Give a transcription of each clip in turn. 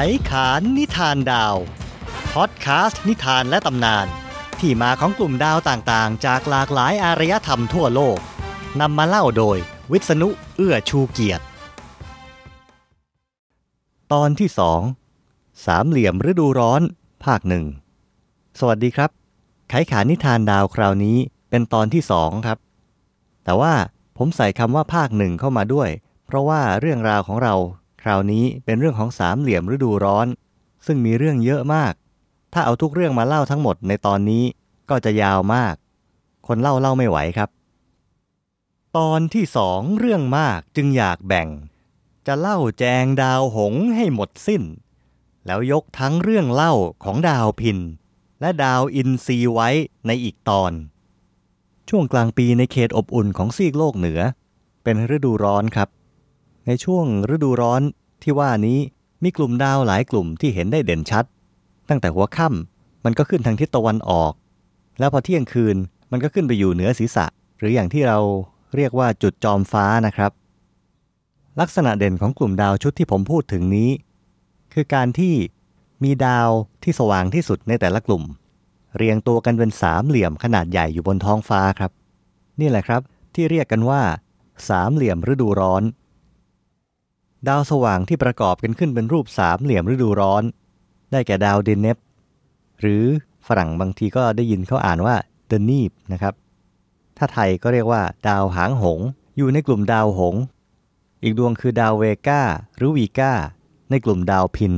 ไขขานนิทานดาวพอดแคสต์นิทานและตำนาน ที่มาของกลุ่มดาวต่างๆ จากหลากหลายอารยธรรมทั่วโลกนำมาเล่าโดย วิษณุเอื้อชูเกียรติ ตอนที่สองสามเหลี่ยมฤดูร้อน ภาคหนึ่งสวัสดีครับ ไขขานนิทานดาวคราวนี้เป็นตอนที่สองครับ แต่ว่าผมใส่คำว่าภาคหนึ่งเข้ามาด้วย เพราะว่าเรื่องราวของเรา คราวนี้เป็นเรื่องของสามเหลี่ยมฤดูร้อน ซึ่งมีเรื่องเยอะมาก ถ้าเอาทุกเรื่องมาเล่าทั้งหมดในตอนนี้ก็จะยาวมาก คนเล่าเล่าไม่ไหวครับ ตอนที่สองเรื่องมากจึงอยากแบ่ง จะเล่าแจงดาวหงส์ให้หมดสิ้น แล้วยกทั้งเรื่องเล่าของดาวพิน และดาวอินทรีไว้ในอีกตอน ช่วงกลางปีในเขตอบอุ่นของซีกโลกเหนือ เป็นฤดูร้อนครับ ในช่วงฤดูร้อนที่ว่านี้มีกลุ่มดาวหลายกลุ่มที่เห็นได้เด่นชัด ตั้งแต่หัวค่ำมันก็ขึ้นทางทิศตะวันออก แล้วพอเที่ยงคืนมันก็ขึ้นไปอยู่เหนือศีรษะ หรืออย่างที่เราเรียกว่าจุดจอมฟ้านะครับ ลักษณะเด่นของกลุ่มดาวชุดที่ผมพูดถึงนี้ คือการที่มีดาวที่สว่างที่สุดในแต่ละกลุ่ม เรียงตัวกันเป็นสามเหลี่ยมขนาดใหญ่อยู่บนท้องฟ้าครับ นี่แหละครับที่เรียกกันว่า สามเหลี่ยมฤดูร้อน ดาวสว่างที่ประกอบกันขึ้นเป็นรูปสามเหลี่ยมฤดูร้อน ได้แก่ดาวเดนเนปหรือฝรั่งบางทีก็ได้ยินเขาอ่านว่าเดนีบนะครับ ถ้าไทยก็เรียกว่า ดาวหางหง อยู่ในกลุ่มดาวหง อีกดวงคือดาวเวกาหรือวีกาในกลุ่มดาวพิน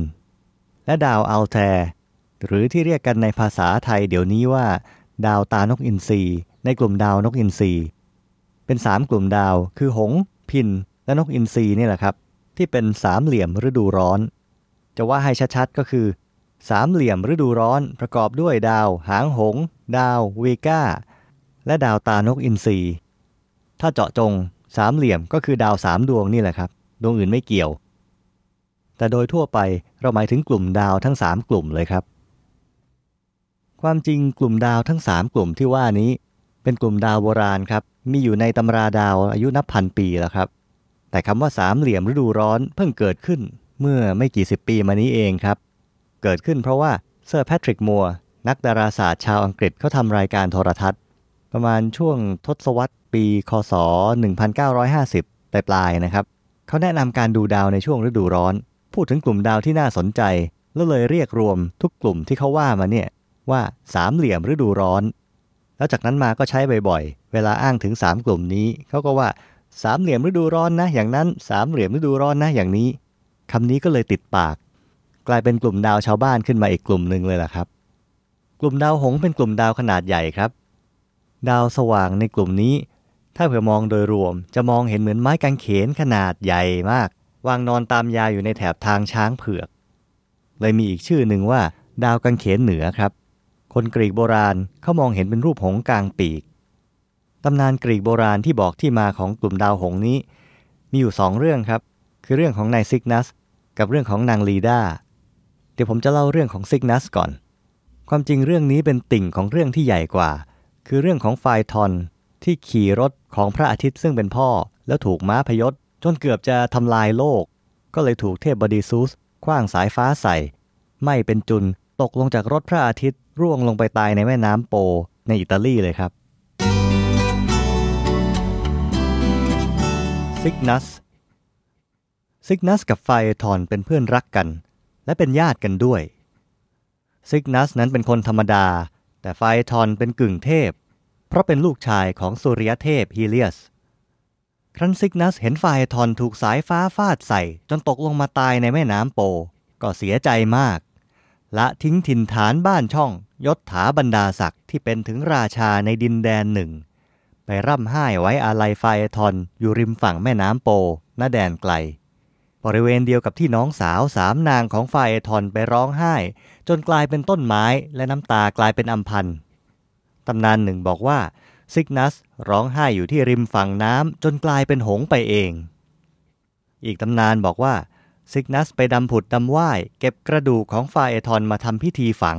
และดาวอัลแทร์หรือที่เรียกกันในภาษาไทยเดี๋ยวนี้ว่า ดาวตานกอินทรีในกลุ่มดาวนกอินทรีเป็นสามกลุ่มดาวคือหง พิน และนกอินทรีนี่แหละครับ ที่เป็นสามเหลี่ยมฤดูร้อน จะว่าให้ชัดๆก็คือ สามเหลี่ยมฤดูร้อนประกอบด้วยดาว หางหง ดาวเวกาและดาวตานกอินทรีถ้าเจาะจงสามเหลี่ยมก็คือดาวสามดวงนี่แหละครับ ดวงอื่นไม่เกี่ยว แต่โดยทั่วไปเราหมายถึงกลุ่มดาวทั้งสามกลุ่มเลยครับ ความจริงกลุ่มดาวทั้งสามกลุ่มที่ว่านี้ เป็นกลุ่มดาวโบราณครับ มีอยู่ในตำราดาวอายุนับพันปีแล้วครับ แต่คำว่าสามเหลี่ยมฤดูร้อนเพิ่งเกิดขึ้นเมื่อไม่กี่สิบปีมานี้เองครับ เกิดขึ้นเพราะว่าเซอร์แพทริกมัวร์นักดาราศาสตร์ชาวอังกฤษเขาทำรายการโทรทัศน์ ประมาณช่วงทศวรรษปี คศ 1950 ปลายๆนะครับ เขาแนะนำการดูดาวในช่วงฤดูร้อน พูดถึงกลุ่มดาวที่น่าสนใจ แล้วเลยเรียกรวมทุกกลุ่มที่เขาว่ามาเนี่ยว่าสามเหลี่ยมฤดูร้อน แล้วจากนั้นมาก็ใช้บ่อยๆ เวลาอ้างถึง 3 กลุ่มนี้เขาก็ว่า สามเหลี่ยมฤดูร้อนนะอย่างนั้นสามเหลี่ยมฤดูร้อนนะอย่างนี้คำนี้ก็เลยติดปาก กลายเป็นกลุ่มดาวชาวบ้านขึ้นมาอีกกลุ่มหนึ่งเลยล่ะครับ กลุ่มดาวหงเป็นกลุ่มดาวขนาดใหญ่ครับ ดาวสว่างในกลุ่มนี้ ถ้าเผื่อมองโดยรวม จะมองเห็นเหมือนไม้กางเขนขนาดใหญ่มาก วางนอนตามยาอยู่ในแถบทางช้างเผือก เลยมีอีกชื่อหนึ่งว่า ดาวกางเขนเหนือครับ คนกรีกโบราณเขามองเห็นเป็นรูปหงกลางปีก ตำนานกรีกโบราณที่บอกที่มาของกลุ่มดาวหงส์นี้ มีอยู่สองเรื่องครับ คือเรื่องของนายซิกนัสกับเรื่องของนางลีดาเดี๋ยวผมจะเล่าเรื่องของซิกนัสก่อน ความจริงเรื่องนี้เป็นติ่งของเรื่องที่ใหญ่กว่า คือเรื่องของไฟทอนที่ขี่รถของพระอาทิตย์ซึ่งเป็นพ่อ แล้วถูกม้าพยศ จนเกือบจะทำลายโลก ก็เลยถูกเทพบดีซูสคว้างสายฟ้าใส่ ไม่เป็นจุนตกลงจากรถพระอาทิตย์ร่วงลงไปตายในแม่น้ำโปในอิตาลีเลยครับ ซิกนัสซิกนัสกับไฟทอนเป็นเพื่อนรักกัน และเป็นญาติกันด้วยซิกนัสนั้นเป็นคนธรรมดา แต่ไฟทอนเป็นกึ่งเทพ เพราะเป็นลูกชายของสุริยเทพฮีเลียส ครั้นซิกนัสเห็นไฟทอนถูกสายฟ้าฟาดใส่ จนตกลงมาตายในแม่น้ำโป ก็เสียใจมาก ละทิ้งถิ่นฐานบ้านช่องยศถาบรรดาศักดิ์ที่เป็นถึงราชาในดินแดนหนึ่ง ไปร่ำไห้ไว้อาลัยไฟทอนอยู่ริมฝั่งแม่น้ำโปณแดนไกล บริเวณเดียวกับที่น้องสาวสามนางของไฟทอนไปร้องไห้ จนกลายเป็นต้นไม้และน้ำตากลายเป็นอัมพันธ์ตำนานหนึ่งบอกว่าซิกนัสร้องไห้อยู่ที่ริมฝั่งน้ำจนกลายเป็นหงส์ไปเอง อีกตำนานบอกว่าซิกนัสไปดำผุดดำว่ายเก็บกระดูกของไฟเอทอนมาทำพิธีฝัง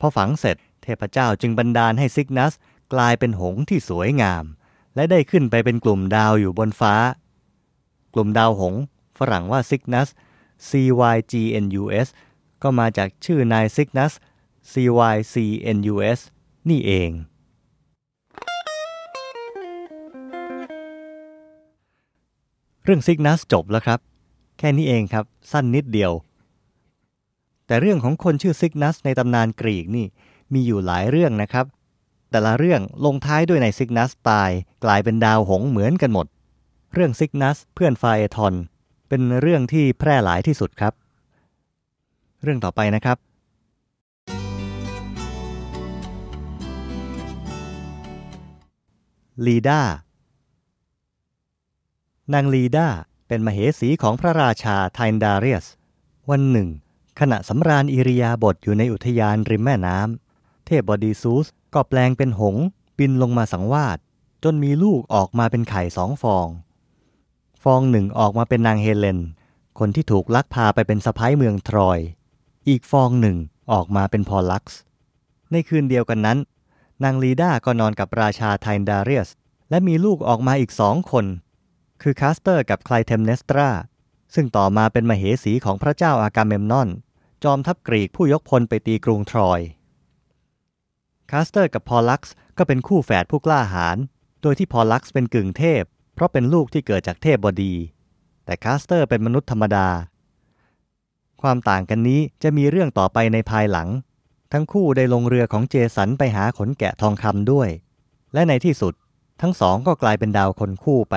พอฝังเสร็จเทพเจ้าจึงบันดาลให้ซิกนัส กลายเป็นหงส์ที่สวยงาม และได้ขึ้นไปเป็นกลุ่มดาวอยู่บนฟ้า กลุ่มดาวหงส์ฝรั่งว่าซิกนัส CYGNUS ก็มาจากชื่อนายซิกนัส CYCNUS นี่เอง เรื่องซิกนัสจบแล้วครับ แค่นี้เองครับ สั้นนิดเดียว แต่เรื่องของคนชื่อซิกนัสในตำนานกรีกนี่มีอยู่หลายเรื่องนะครับ แต่ละเรื่องลงท้ายด้วยนายซิกนัสตายกลายเป็นดาวหงส์เหมือนกันหมด เรื่องซิกนัสเพื่อนไฟเอทอนเป็นเรื่องที่แพร่หลายที่สุดครับ เรื่องต่อไปนะครับ ลีดานางลีดาเป็นมเหสีของพระราชาไทนดาเรียส วันหนึ่ง ขณะสำราญอิริยาบถอยู่ในอุทยานริมแม่น้ำเทพบอดีซูส ก็แปลงเป็นหงส์บินลงมาสังวาสจนมีลูกออกมาเป็นไข่สองฟอง ฟองหนึ่งออกมาเป็นนางเฮเลน คนที่ถูกลักพาไปเป็นสะพ้ายเมืองทรอย อีกฟองหนึ่งออกมาเป็นพอลักซ์ในคืนเดียวกันนั้น นางลีดาก็นอนกับราชาไทนดาเรียส และมีลูกออกมาอีกสองคน คือคาสเตอร์กับไคลเทมเนสตรา ซึ่งต่อมาเป็นมเหสีของพระเจ้าอากาเมมนอน จอมทัพกรีกผู้ยกพลไปตีกรุงทรอย คาสเตอร์กับพอลักซ์ก็เป็นคู่แฝดผู้กล้าหาญ โดยที่พอลักซ์เป็นกึ่งเทพ เพราะเป็นลูกที่เกิดจากเทพบดี แต่คาสเตอร์เป็นมนุษย์ธรรมดา ความต่างกันนี้จะมีเรื่องต่อไปในภายหลัง ทั้งคู่ได้ลงเรือของเจสันไปหาขนแกะทองคำด้วย และในที่สุดทั้งสองก็กลายเป็นดาวคนคู่ไป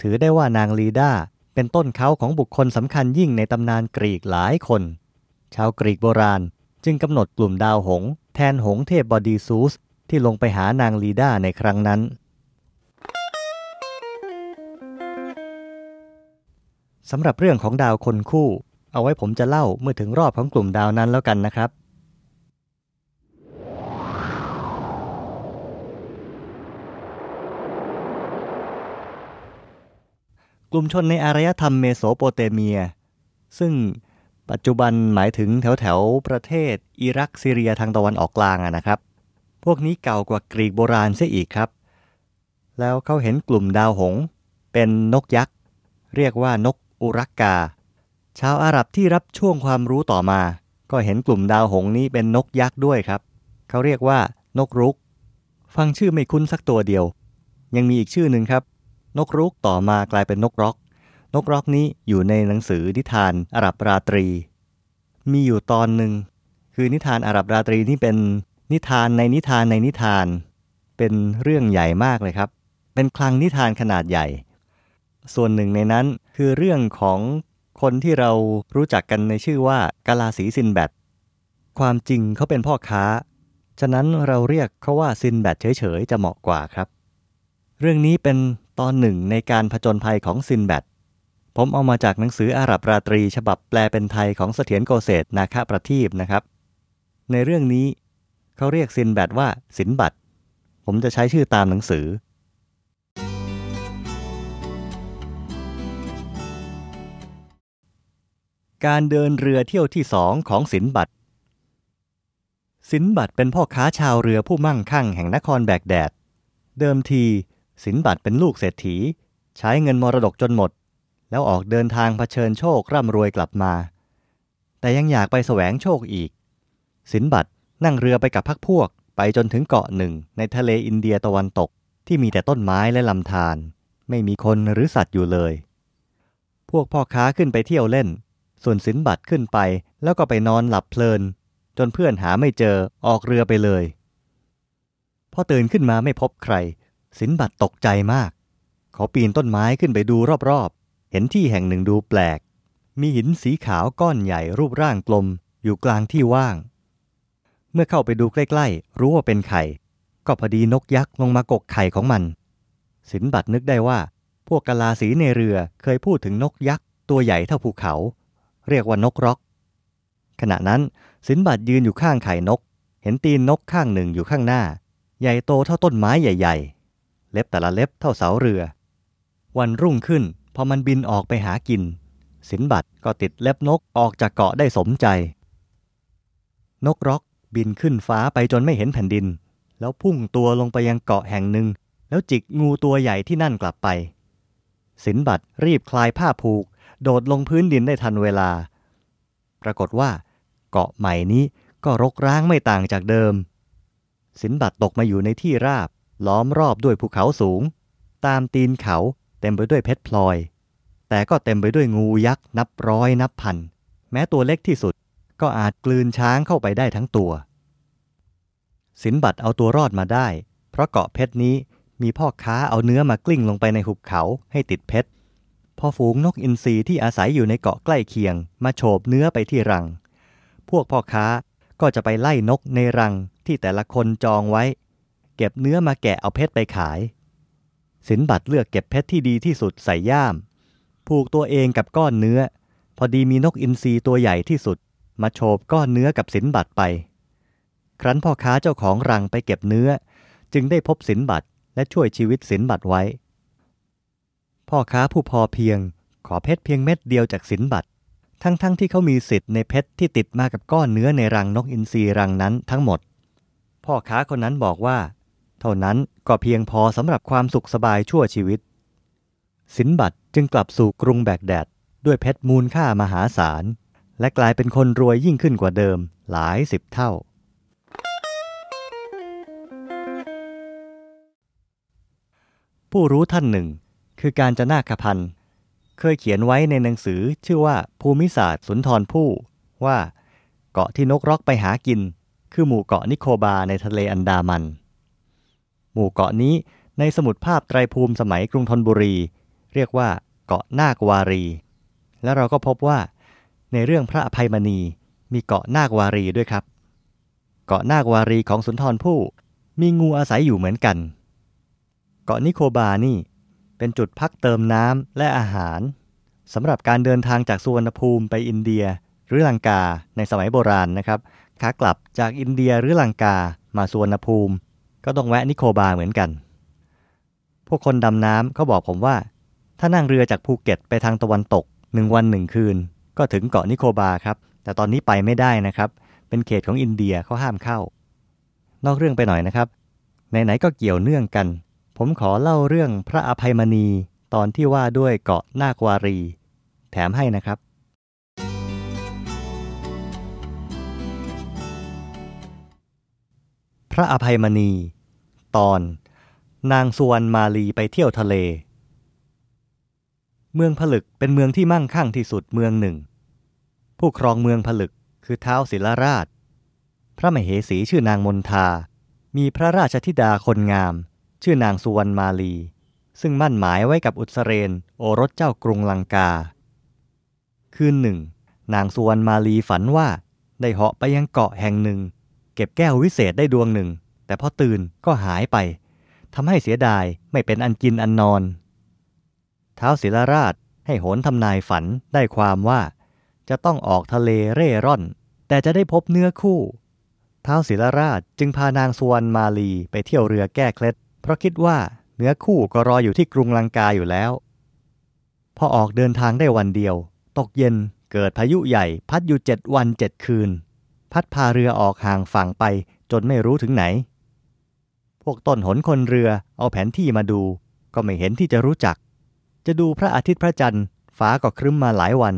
ถือได้ว่านางลีดาเป็นต้นเขาของบุคคลสำคัญยิ่งในตำนานกรีกหลายคน ชาวกรีกโบราณ จึงกำหนดกลุ่มดาวหงส์แทนหงส์เทพบอดีซูส ที่ลงไปหานางลีดาในครั้งนั้น สำหรับเรื่องของดาวคนคู่ เอาไว้ผมจะเล่าเมื่อถึงรอบของกลุ่มดาวนั้นแล้วกันนะครับ กลุ่มชนในอารยธรรมเมโสโปเตเมีย ซึ่ง ปัจจุบันหมายถึงแถวแถวประเทศ อิรักซีเรียทางตะวันออกกลางอะนะครับ พวกนี้เก่ากว่ากรีกโบราณเสียอีกครับ แล้วเขาเห็นกลุ่มดาวหงส์เป็นนกยักษ์ เรียกว่านกอุรักกา ชาวอาหรับที่รับช่วงความรู้ต่อมา ก็เห็นกลุ่มดาวหงส์นี้เป็นนกยักษ์ด้วยครับ เขาเรียกว่านกรุก ฟังชื่อไม่คุ้นสักตัวเดียว ยังมีอีกชื่อหนึ่งครับ นกรุกต่อมากลายเป็นนกร็อก นกร็อกนี้อยู่ในหนังสือนิทานอาหรับราตรี มีอยู่ตอนหนึ่ง คือนิทานอาหรับราตรีนี่เป็นนิทานในนิทานในนิทาน เป็นเรื่องใหญ่มากเลยครับ เป็นคลังนิทานขนาดใหญ่ ส่วนหนึ่งในนั้นคือเรื่องของคนที่เรารู้จักกันในชื่อว่ากะลาสีซินแบดความจริงเขาเป็นพ่อค้า ฉะนั้นเราเรียกเขาว่าซินแบดเฉยๆ จะเหมาะกว่าครับ เรื่องนี้เป็นตอนหนึ่งในการผจญภัยของซินแบด ผมเอามาจากหนังสืออาหรับราตรี ฉบับแปลเป็นไทยของเสถียรโกเศษนาคาประทีปนะครับ ในเรื่องนี้เขาเรียกซินแบดว่าสินบัตผมจะใช้ชื่อตามหนังสือ การเดินเรือเที่ยวที่สองของสินบัตสินบัตเป็นพ่อค้าชาวเรือผู้มั่งคั่งแห่งนครแบกแดด เดิมทีสินบัตเป็นลูกเศรษฐี ใช้เงินมรดกจนหมด แล้วออกเดินทางเผชิญโชคร่ำรวยกลับมา แต่ยังอยากไปแสวงโชคอีก สินบัตนั่งเรือไปกับพักพวก ไปจนถึงเกาะหนึ่งในทะเลอินเดียตะวันตกที่มีแต่ต้นไม้และลำธารไม่มีคนหรือสัตว์อยู่เลย พวกพ่อค้าขึ้นไปเที่ยวเล่น ส่วนสินบัตขึ้นไปแล้วก็ไปนอนหลับเพลิน จนเพื่อนหาไม่เจอออกเรือไปเลยพอตื่นขึ้นมาไม่พบใคร สินบัตตกใจมาก เขาปีนต้นไม้ขึ้นไปดูรอบ เห็นที่แห่งหนึ่งดูแปลก มีหินสีขาวก้อนใหญ่รูปร่างกลมอยู่กลางที่ว่าง เมื่อเข้าไปดูใกล้ๆ รู้ว่าเป็นไข่ ก็พอดีนกยักษ์ลงมากกไข่ของมัน สินบัตนึกได้ว่า พวกกะลาสีในเรือเคยพูดถึงนกยักษ์ตัวใหญ่เท่าภูเขา เรียกว่านกร็อก ขณะนั้นสินบัตยืนอยู่ข้างไข่นก เห็นตีนนกข้างหนึ่งอยู่ข้างหน้า ใหญ่โตเท่าต้นไม้ใหญ่ ๆ เล็บแต่ละเล็บเท่าเสาเรือ วันรุ่งขึ้น พอมันบินออกไปหากิน สินบัตก็ติดเล็บนกออกจากเกาะได้สมใจ นกร็อกบินขึ้นฟ้าไปจนไม่เห็นแผ่นดิน แล้วพุ่งตัวลงไปยังเกาะแห่งหนึ่ง แล้วจิกงูตัวใหญ่ที่นั่นกลับไป สินบัตรีบคลายผ้าผูก โดดลงพื้นดินได้ทันเวลา ปรากฏว่า เกาะใหม่นี้ก็รกร้างไม่ต่างจากเดิม สินบัตตกมาอยู่ในที่ราบ ล้อมรอบด้วยภูเขาสูง ตามตีนเขา เต็มไปด้วยเพชรพลอย แต่ก็เต็มไปด้วยงูยักษ์นับร้อยนับพัน แม้ตัวเล็กที่สุดก็อาจกลืนช้างเข้าไปได้ทั้งตัว สินบัตเอาตัวรอดมาได้ เพราะเกาะเพชรนี้มีพ่อค้าเอาเนื้อมากลิ้งลงไปในหุบเขาให้ติดเพชร พอฝูงนกอินทรีที่อาศัยอยู่ในเกาะใกล้เคียง มาโฉบเนื้อไปที่รัง พวกพ่อค้าก็จะไปไล่นกในรังที่แต่ละคนจองไว้ เก็บเนื้อมาแกะเอาเพชรไปขาย สินบัตรเลือกเก็บเพชรที่ดีที่สุดใส่ย่าม ผูกตัวเองกับก้อนเนื้อ พอดีมีนกอินทรีตัวใหญ่ที่สุด มาโฉบก้อนเนื้อกับสินบัตรไป ครั้นพ่อค้าเจ้าของรังไปเก็บเนื้อ จึงได้พบสินบัตรและช่วยชีวิตสินบัตรไว้ พ่อค้าผู้พอเพียง ขอเพชรเพียงเม็ดเดียวจากสินบัตรทั้งๆทที่เขามีสิทธิ์ในเพชรที่ติดมากับก้อนเนื้อในรังนกอินทรีรังนั้นทั้งหมด พ่อค้าคนนั้นบอกว่า เท่านั้นก็เพียงพอสำหรับความสุขสบายชั่วชีวิต สินบัตรจึงกลับสู่กรุงแบกแดด ด้วยเพชรมูลค่ามหาศาล และกลายเป็นคนรวยยิ่งขึ้นกว่าเดิมหลายสิบเท่า ผู้รู้ท่านหนึ่ง คือการจนาคพันธ์เคยเขียนไว้ในหนังสือชื่อว่าภูมิศาสตร์สุนทรภู่ว่า เกาะที่นกร็อกไปหากิน คือหมู่เกาะนิโคบาในทะเลอันดามัน หมู่เกาะนี้ในสมุดภาพไตรภูมิสมัยกรุงธนบุรี เรียกว่าเกาะนาควารี แล้วเราก็พบว่า ในเรื่องพระอภัยมณีมีเกาะนาควารีด้วยครับ เกาะนาควารีของสุนทรภู่มีงูอาศัยอยู่เหมือนกัน เกาะนิโคบานี่ เป็นจุดพักเติมน้ำและอาหารสำหรับการเดินทางจากสุวรรณภูมิไปอินเดียหรือลังกาในสมัยโบราณนะครับขากลับจากอินเดียหรือลังกามาสุวรรณภูมิ ก็ต้องแวะนิโคบาเหมือนกัน พวกคนดำน้ำเขาบอกผมว่า ถ้านั่งเรือจากภูเก็ตไปทางตะวันตกหนึ่งวันหนึ่งคืน ก็ถึงเกาะนิโคบาครับ แต่ตอนนี้ไปไม่ได้นะครับ เป็นเขตของอินเดียเขาห้ามเข้า นอกเรื่องไปหน่อยนะครับไหนๆก็เกี่ยวเนื่องกัน ผมขอเล่าเรื่องพระอภัยมณีตอนที่ว่าด้วยเกาะนาควารี แถมให้นะครับ ระอภัยมณี ตอน นางสุวรรณมาลีไปเที่ยวทะเล เมืองผลึกเป็นเมืองที่มั่งคั่งที่สุดเมืองหนึ่ง ผู้ครองเมืองผลึกคือเท้าศิลราช พระมเหสีชื่อนางมนทา มีพระราชธิดาคนงาม ชื่อนางสุวรรณมาลี ซึ่งมั่นหมายไว้กับอุศเรนโอรสเจ้ากรุงลังกา คืนหนึ่ง นางสุวรรณมาลีฝันว่าได้เหาะไปยังเกาะแห่งหนึ่ง เก็บแก้ววิเศษได้ดวงหนึ่ง แต่พอตื่นก็หายไปทำให้เสียดายไม่เป็นอันกินอันนอน เท้าศิลราชให้โหนทำนายฝันได้ความว่า จะต้องออกทะเลเร่ร่อน แต่จะได้พบเนื้อคู่เท้าศิลราชจึงพานางสุวรรณมาลีไปเที่ยวเรือแก้เคล็ด เพราะคิดว่าเนื้อคู่ก็รออยู่ที่กรุงลังกาอยู่แล้ว พอออกเดินทางได้วันเดียว ตกเย็นเกิดพายุใหญ่พัดอยู่เจ็ดวันเจ็ดคืน พัดพาเรือออกห่างฝั่งไปจนไม่รู้ถึงไหน พวกต้นหนคนเรือเอาแผนที่มาดู ก็ไม่เห็นที่จะรู้จัก จะดูพระอาทิตย์พระจันทร์ ฟ้าก็ครึ้มมาหลายวัน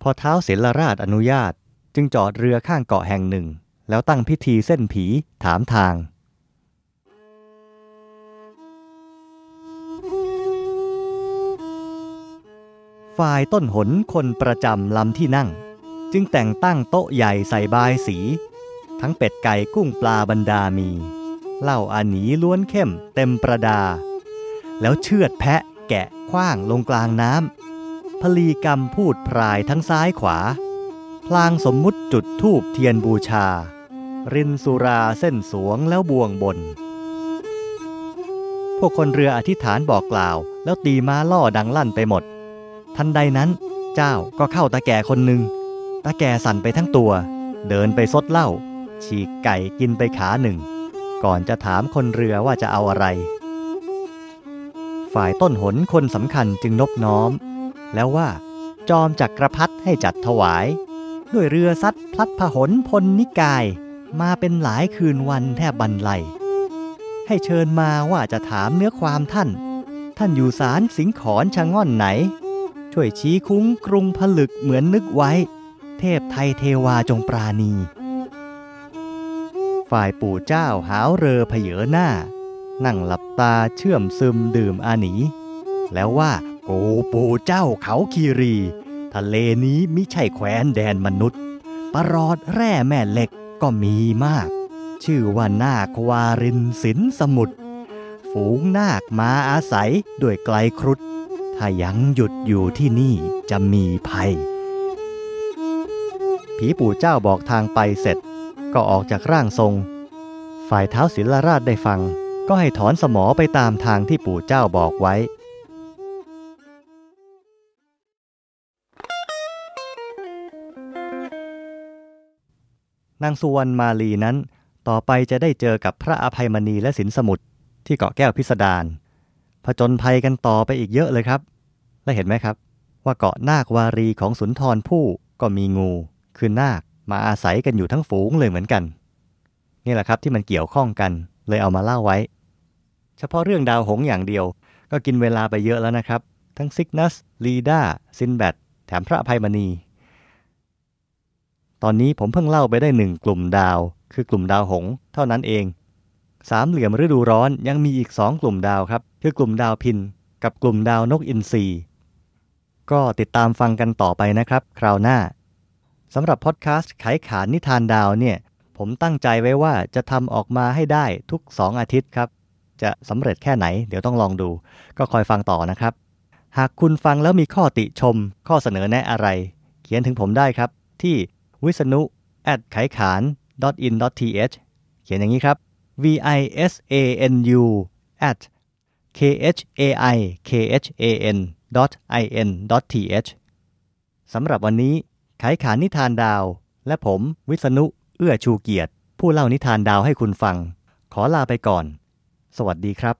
พอเท้าเสลราชอนุญาตจึงจอดเรือข้างเกาะแห่งหนึ่ง แล้วตั้งพิธีเส้นผีถามทางฝ่ายต้นหนคนประจำลำที่นั่ง จึงแต่งตั้งโต๊ะใหญ่ใส่บายสี ทั้งเป็ดไก่กุ้งปลาบรรดามีเหล้าอานีล้วนเข้มเต็มประดา แล้วเชือดแพะแกะคว้างลงกลางน้ำพลีกรรมพูดพรายทั้งซ้ายขวา พลางสมมุติจุดทูบเทียนบูชา รินสุราเส้นสวงแล้วบวงบน พวกคนเรืออธิษฐานบอกกล่าว แล้วตีม้าล่อดังลั่นไปหมด ทันใดนั้นเจ้าก็เข้าตาแก่คนหนึ่ง ตาแก่สั่นไปทั้งตัว เดินไปซดเหล้าฉีกไก่กินไปขาหนึ่ง ก่อนจะถามคนเรือว่าจะเอาอะไร ฝ่ายต้นหนคนสำคัญจึงนบน้อม แล้วว่า จอมจักกรพัดให้จัดถวาย ด้วยเรือซัดพลัดผหนพลนิกาย มาเป็นหลายคืนวันแทบบันไลให้เชิญมาว่าจะถามเนื้อความท่าน ท่านอยู่สารสิงขอนชะง่อนไหน ช่วยชี้คุ้งกรุงผลึกเหมือนนึกไว้ เทพไทยเทวาจงปราณี ฝ่ายปู่เจ้าหาวเรอเพเยอหน้า นั่งหลับตาเชื่อมซึมดื่มอาหนี แล้วว่าโกปู่เจ้าเขาคีรี ทะเลนี้มิใช่แคว้นแดนมนุษย์ปรอดแร่แม่เหล็กก็มีมาก ชื่อว่านาควารินสินสมุทรฝูงนาคมาอาศัยด้วยไกลครุฑถ้ายังหยุดอยู่ที่นี่จะมีภัย ผีปู่เจ้าบอกทางไปเสร็จ ก็ออกจากร่างทรง ฝ่ายเท้าศิลราชได้ฟัง ก็ให้ถอนสมอไปตามทางที่ปู่เจ้าบอกไว้ นางสุวรรณมาลีนั้น ต่อไปจะได้เจอกับพระอภัยมณีและสินสมุทรที่เกาะแก้วพิสดารผจญภัยกันต่อไปอีกเยอะเลยครับ และเห็นไหมครับ ว่าเกาะนาควารีของสุนทรภู่ก็มีงู คือนาคมาอาศัยกันอยู่ทั้งฝูงเลยเหมือนกัน นี่แหละครับที่มันเกี่ยวข้องกันเลยเอามาเล่าไว้ เฉพาะเรื่องดาวหงอย่างเดียว ก็กินเวลาไปเยอะแล้วนะครับ ทั้งซิกนัสลีดาซินแบดแถมพระอภัยมณี ตอนนี้ผมเพิ่งเล่าไปได้หนึ่งกลุ่มดาว คือกลุ่มดาวหง เท่านั้นเองสามเหลี่ยมฤดูร้อนยังมีอีกสองกลุ่มดาวครับ คือกลุ่มดาวพินกับกลุ่มดาวนกอินทรีก็ติดตามฟังกันต่อไปนะครับ คราวหน้า สำหรับพอดแคสต์ไขขานนิทานดาวเนี่ยผมตั้งใจไว้ว่าจะทำออกมาให้ได้ทุก 2 อาทิตย์ครับ จะสำเร็จแค่ไหนเดี๋ยวต้องลองดู ก็คอยฟังต่อนะครับ หากคุณฟังแล้วมีข้อติชม ข้อเสนอแนะอะไร เขียนถึงผมได้ครับ ที่วิษณุ at ไขขาน in th เขียนอย่างนี้ครับ v i s a n u at k h a i k h a n i n th สำหรับวันนี้ ไขขานนิทานดาว และผมวิษณุ เอื้อชูเกียรติ ผู้เล่านิทานดาวให้คุณฟัง ขอลาไปก่อน สวัสดีครับ